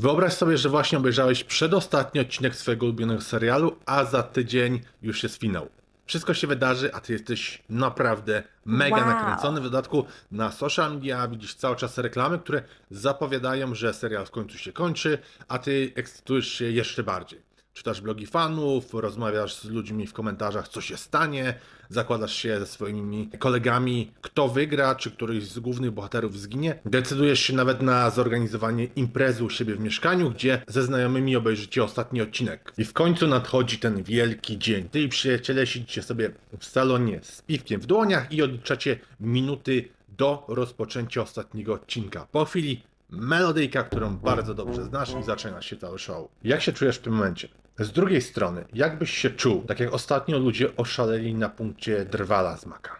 Wyobraź sobie, że właśnie obejrzałeś przedostatni odcinek swojego ulubionego serialu, a za tydzień już jest finał. Wszystko się wydarzy, a ty jesteś naprawdę mega Wow. nakręcony. W dodatku na social media widzisz cały czas reklamy, które zapowiadają, że serial w końcu się kończy, a ty ekscytujesz się jeszcze bardziej. Czytasz blogi fanów, rozmawiasz z ludźmi w komentarzach, co się stanie, zakładasz się ze swoimi kolegami, kto wygra, czy któryś z głównych bohaterów zginie. Decydujesz się nawet na zorganizowanie imprezy u siebie w mieszkaniu, gdzie ze znajomymi obejrzycie ostatni odcinek. I w końcu nadchodzi ten wielki dzień. Ty i przyjaciele siedzicie sobie w salonie z piwkiem w dłoniach i odliczacie minuty do rozpoczęcia ostatniego odcinka. Po chwili melodyjka, którą bardzo dobrze znasz i zaczyna się cały show. Jak się czujesz w tym momencie? Z drugiej strony, jak byś się czuł, tak jak ostatnio ludzie oszaleli na punkcie drwala z maka?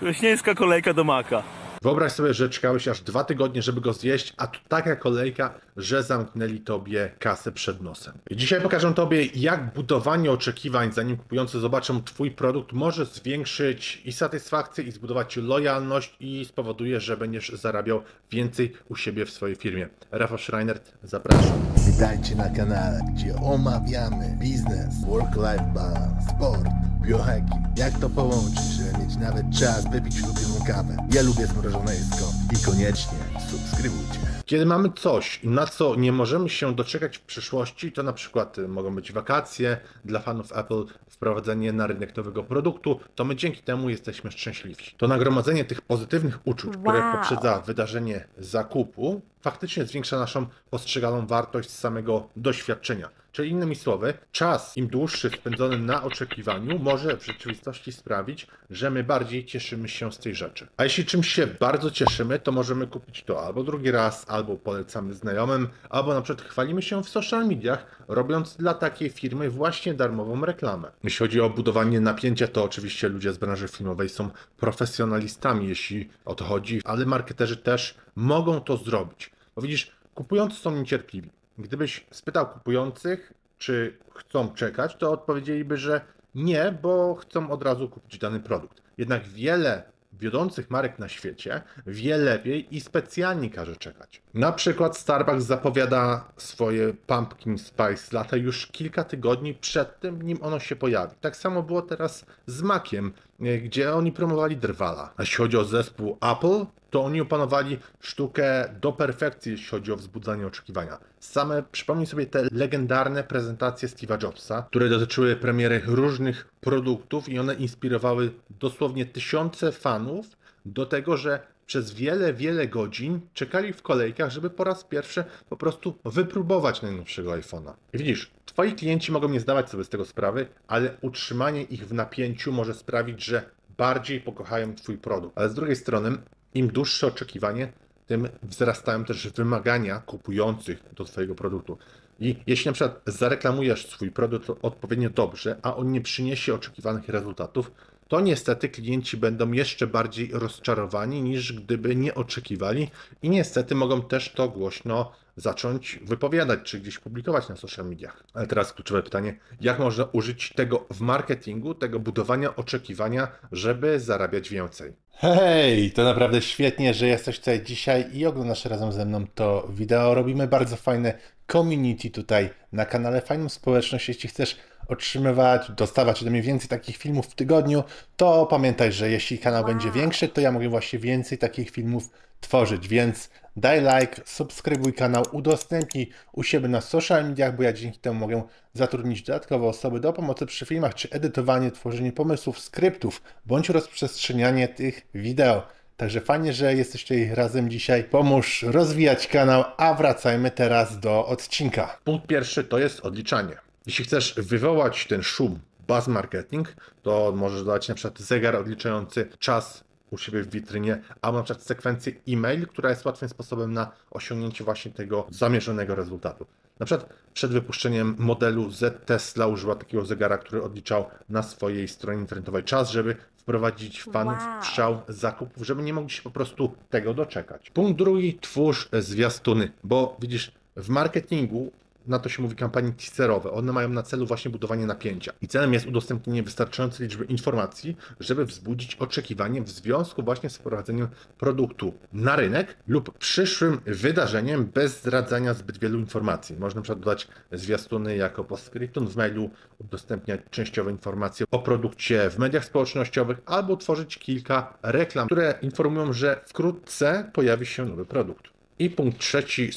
Krośnieńska kolejka do maka. Wyobraź sobie, że czekałeś aż dwa tygodnie, żeby go zjeść, a tu taka kolejka, że zamknęli tobie kasę przed nosem. Dzisiaj pokażę tobie, jak budowanie oczekiwań, zanim kupujący zobaczą twój produkt, może zwiększyć i satysfakcję, i zbudować lojalność, i spowoduje, że będziesz zarabiał więcej u siebie w swojej firmie. Rafał Schreinert, zapraszam. Witajcie na kanale, gdzie omawiamy biznes, work-life balance, sport, biohacking. Jak to połączyć, żeby mieć nawet czas wypić ulubioną kawę. Ja lubię zmrożone jedzko i koniecznie subskrybujcie. Kiedy mamy coś, na co nie możemy się doczekać w przyszłości, to na przykład y, mogą być wakacje, dla fanów Apple wprowadzenie na rynek nowego produktu, to my dzięki temu jesteśmy szczęśliwi. To nagromadzenie tych pozytywnych uczuć, które Wow. poprzedza wydarzenie zakupu, faktycznie zwiększa naszą postrzeganą wartość samego doświadczenia. Czyli innymi słowy, czas im dłuższy spędzony na oczekiwaniu może w rzeczywistości sprawić, że my bardziej cieszymy się z tej rzeczy. A jeśli czymś się bardzo cieszymy, to możemy kupić to albo drugi raz, albo polecamy znajomym, albo na przykład chwalimy się w social mediach, robiąc dla takiej firmy właśnie darmową reklamę. Jeśli chodzi o budowanie napięcia, to oczywiście ludzie z branży filmowej są profesjonalistami, jeśli o to chodzi, ale marketerzy też mogą to zrobić. Bo widzisz, kupujący są niecierpliwi. Gdybyś spytał kupujących, czy chcą czekać, to odpowiedzieliby, że nie, bo chcą od razu kupić dany produkt. Jednak wiele wiodących marek na świecie wie lepiej i specjalnie każe czekać. Na przykład Starbucks zapowiada swoje Pumpkin Spice Latte już kilka tygodni przed tym, nim ono się pojawi. Tak samo było teraz z Maciem, e, gdzie oni promowali drwala. A jeśli chodzi o zespół Apple, to oni opanowali sztukę do perfekcji, jeśli chodzi o wzbudzanie oczekiwania. Same przypomnij sobie te legendarne prezentacje Steve'a Jobsa, które dotyczyły premiery różnych produktów i one inspirowały dosłownie tysiące fanów do tego, że przez wiele, wiele godzin czekali w kolejkach, żeby po raz pierwszy po prostu wypróbować najnowszego iPhone'a. Widzisz, twoi klienci mogą nie zdawać sobie z tego sprawy, ale utrzymanie ich w napięciu może sprawić, że bardziej pokochają twój produkt. Ale z drugiej strony, im dłuższe oczekiwanie, tym wzrastają też wymagania kupujących do twojego produktu. I jeśli na przykład zareklamujesz swój produkt odpowiednio dobrze, a on nie przyniesie oczekiwanych rezultatów, to niestety klienci będą jeszcze bardziej rozczarowani niż gdyby nie oczekiwali i niestety mogą też to głośno zacząć wypowiadać czy gdzieś publikować na social mediach. Ale teraz kluczowe pytanie, jak można użyć tego w marketingu, tego budowania oczekiwania, żeby zarabiać więcej? Hej, to naprawdę świetnie, że jesteś tutaj dzisiaj i oglądasz razem ze mną to wideo. Robimy bardzo fajne community tutaj na kanale, fajną społeczność. Jeśli chcesz otrzymywać, dostawać ode mnie więcej takich filmów w tygodniu, to pamiętaj, że jeśli kanał będzie większy, to ja mogę właśnie więcej takich filmów tworzyć, więc daj like, subskrybuj kanał, udostępnij u siebie na social mediach, bo ja dzięki temu mogę zatrudnić dodatkowe osoby do pomocy przy filmach, czy edytowanie, tworzenie pomysłów, skryptów, bądź rozprzestrzenianie tych wideo. Także fajnie, że jesteś tutaj razem dzisiaj. Pomóż rozwijać kanał, a wracajmy teraz do odcinka. Punkt pierwszy to jest odliczanie. Jeśli chcesz wywołać ten szum buzz marketing, to możesz dodać na przykład zegar odliczający czas u siebie w witrynie, albo na przykład sekwencję e-mail, która jest łatwym sposobem na osiągnięcie właśnie tego zamierzonego rezultatu. Na przykład przed wypuszczeniem modelu Z Tesla użyła takiego zegara, który odliczał na swojej stronie internetowej czas, żeby wprowadzić fanów Wow. w szał zakupów, żeby nie mogli się po prostu tego doczekać. Punkt drugi, twórz zwiastuny, bo widzisz, w marketingu na to się mówi kampanie teaserowe. One mają na celu właśnie budowanie napięcia. I celem jest udostępnienie wystarczającej liczby informacji, żeby wzbudzić oczekiwanie w związku właśnie z wprowadzeniem produktu na rynek lub przyszłym wydarzeniem bez zdradzania zbyt wielu informacji. Można na przykład dodać zwiastuny jako postscriptum w mailu, udostępniać częściowe informacje o produkcie w mediach społecznościowych albo tworzyć kilka reklam, które informują, że wkrótce pojawi się nowy produkt. I punkt trzeci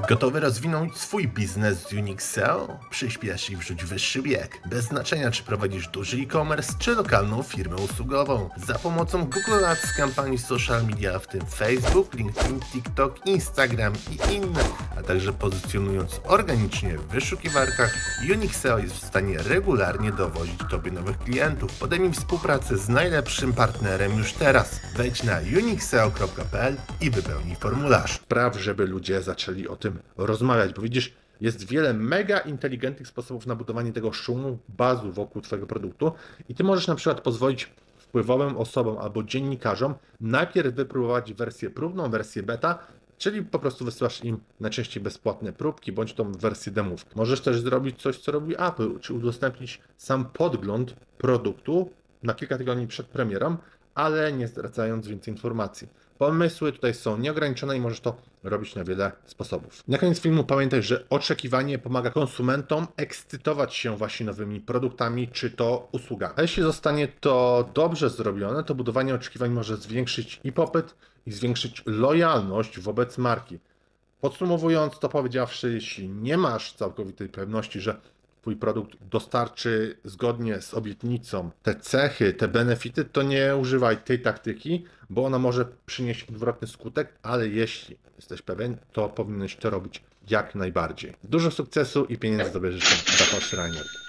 Gotowy rozwinąć swój biznes z Unix SEO? Przyspiesz i wrzuć wyższy bieg. Bez znaczenia, czy prowadzisz duży e-commerce, czy lokalną firmę usługową. Za pomocą Google Ads, kampanii social media, w tym Facebook, LinkedIn, TikTok, Instagram i inne, a także pozycjonując organicznie w wyszukiwarkach, Unix SEO jest w stanie regularnie dowozić Tobie nowych klientów. Podejmij współpracę z najlepszym partnerem już teraz. Wejdź na unixseo.pl i wypełnij formularz. spraw, żeby ludzie zaczęli o tym rozmawiać, bo widzisz, jest wiele mega inteligentnych sposobów na budowanie tego szumu, bazu wokół Twojego produktu i Ty możesz na przykład pozwolić wpływowym osobom albo dziennikarzom najpierw wypróbować wersję próbną, wersję beta, czyli po prostu wysyłasz im najczęściej bezpłatne próbki, bądź tą wersję demówki. Możesz też zrobić coś, co robi Apple, czy udostępnić sam podgląd produktu na kilka tygodni przed premierą, ale nie zdradzając więcej informacji. Pomysły tutaj są nieograniczone i możesz to robić na wiele sposobów. Na koniec filmu pamiętaj, że oczekiwanie pomaga konsumentom ekscytować się właśnie nowymi produktami czy to usługami. A jeśli zostanie to dobrze zrobione, to budowanie oczekiwań może zwiększyć i popyt, i zwiększyć lojalność wobec marki. Podsumowując to powiedziawszy, jeśli nie masz całkowitej pewności, że Twój produkt dostarczy zgodnie z obietnicą te cechy, te benefity, to nie używaj tej taktyki, bo ona może przynieść odwrotny skutek, ale jeśli jesteś pewien, to powinieneś to robić jak najbardziej. Dużo sukcesu i pieniędzy sobie życzę. Rafał Schreiner.